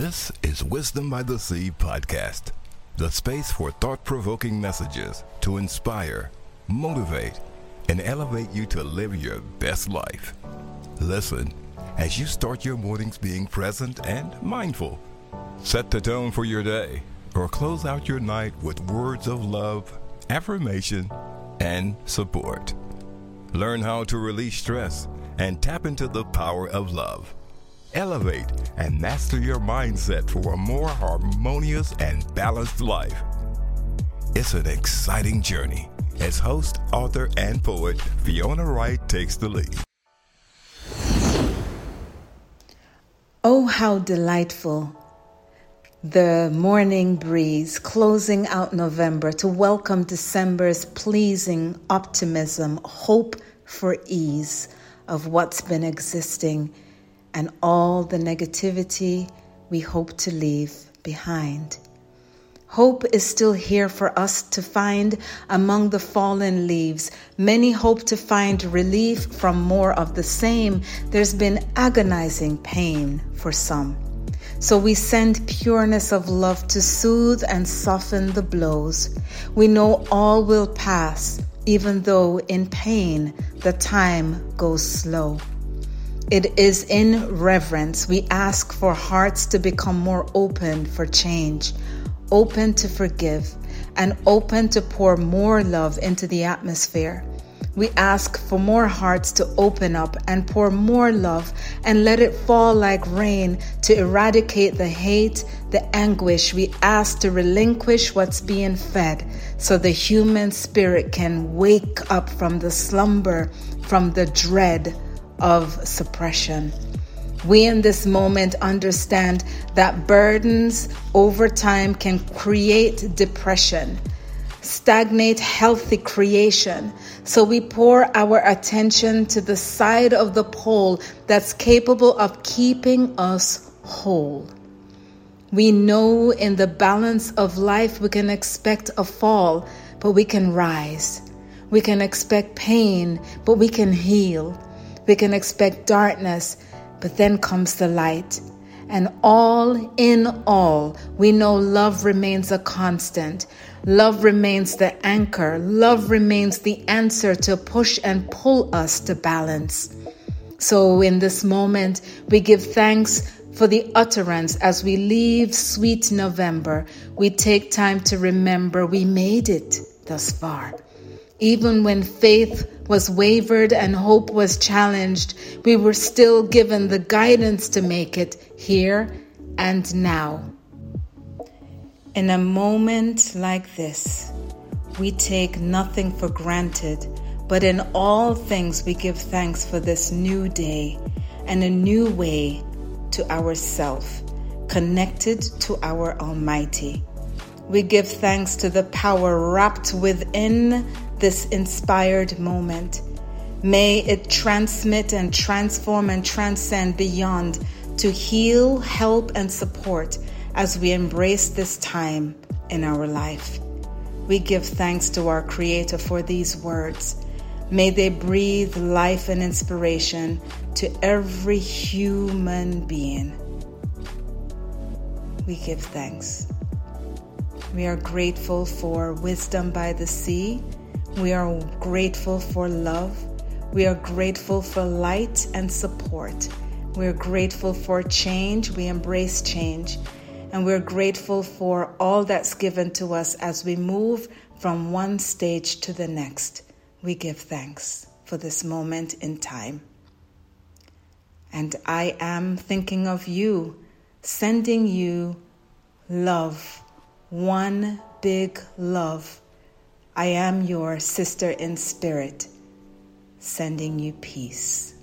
This is Wisdom by the Sea podcast, the space for thought provoking messages to inspire, motivate, and elevate you to live your best life. Listen as you start your mornings being present and mindful. Set the tone for your day or close out your night with words of love, affirmation, and support. Learn how to release stress and tap into the power of love. Elevate and master your mindset for a more harmonious and balanced life. It's an exciting journey as host, author, and poet Fiona Wright takes the lead. Oh, how delightful the morning breeze closing out November to welcome December's pleasing optimism, hope for ease of what's been existing and all the negativity we hope to leave behind. Hope is still here for us to find among the fallen leaves. Many hope to find relief from more of the same. There's been agonizing pain for some. So we send pureness of love to soothe and soften the blows. We know all will pass, even though in pain the time goes slow. It is in reverence we ask for hearts to become more open for change, open to forgive, and open to pour more love into the atmosphere. We ask for more hearts to open up and pour more love and let it fall like rain to eradicate the hate, the anguish. We ask to relinquish what's being fed so the human spirit can wake up from the slumber, from the dread of suppression. We in this moment understand that burdens over time can create depression, stagnate healthy creation. So we pour our attention to the side of the pole that's capable of keeping us whole. We know in the balance of life we can expect a fall, but we can rise. We can expect pain, but we can heal. We can expect darkness, but then comes the light. And all in all, we know love remains a constant. Love remains the anchor. Love remains the answer to push and pull us to balance. So, in this moment, we give thanks for the utterance as we leave sweet November. We take time to remember we made it thus far. Even when faith was wavered and hope was challenged, we were still given the guidance to make it here and now. In a moment like this, we take nothing for granted, but in all things we give thanks for this new day and a new way to ourself, connected to our Almighty. We give thanks to the power wrapped within this inspired moment. May it transmit and transform and transcend beyond to heal, help, and support as we embrace this time in our life. We give thanks to our Creator for these words. May they breathe life and inspiration to every human being. We give thanks. We are grateful for wisdom by the sea we are grateful for love. We are grateful for light and support. We are grateful for change. We embrace change. And we're grateful for all that's given to us as we move from one stage to the next. We give thanks for this moment in time. And I am thinking of you, sending you love, one big love I am your sister in spirit, sending you peace.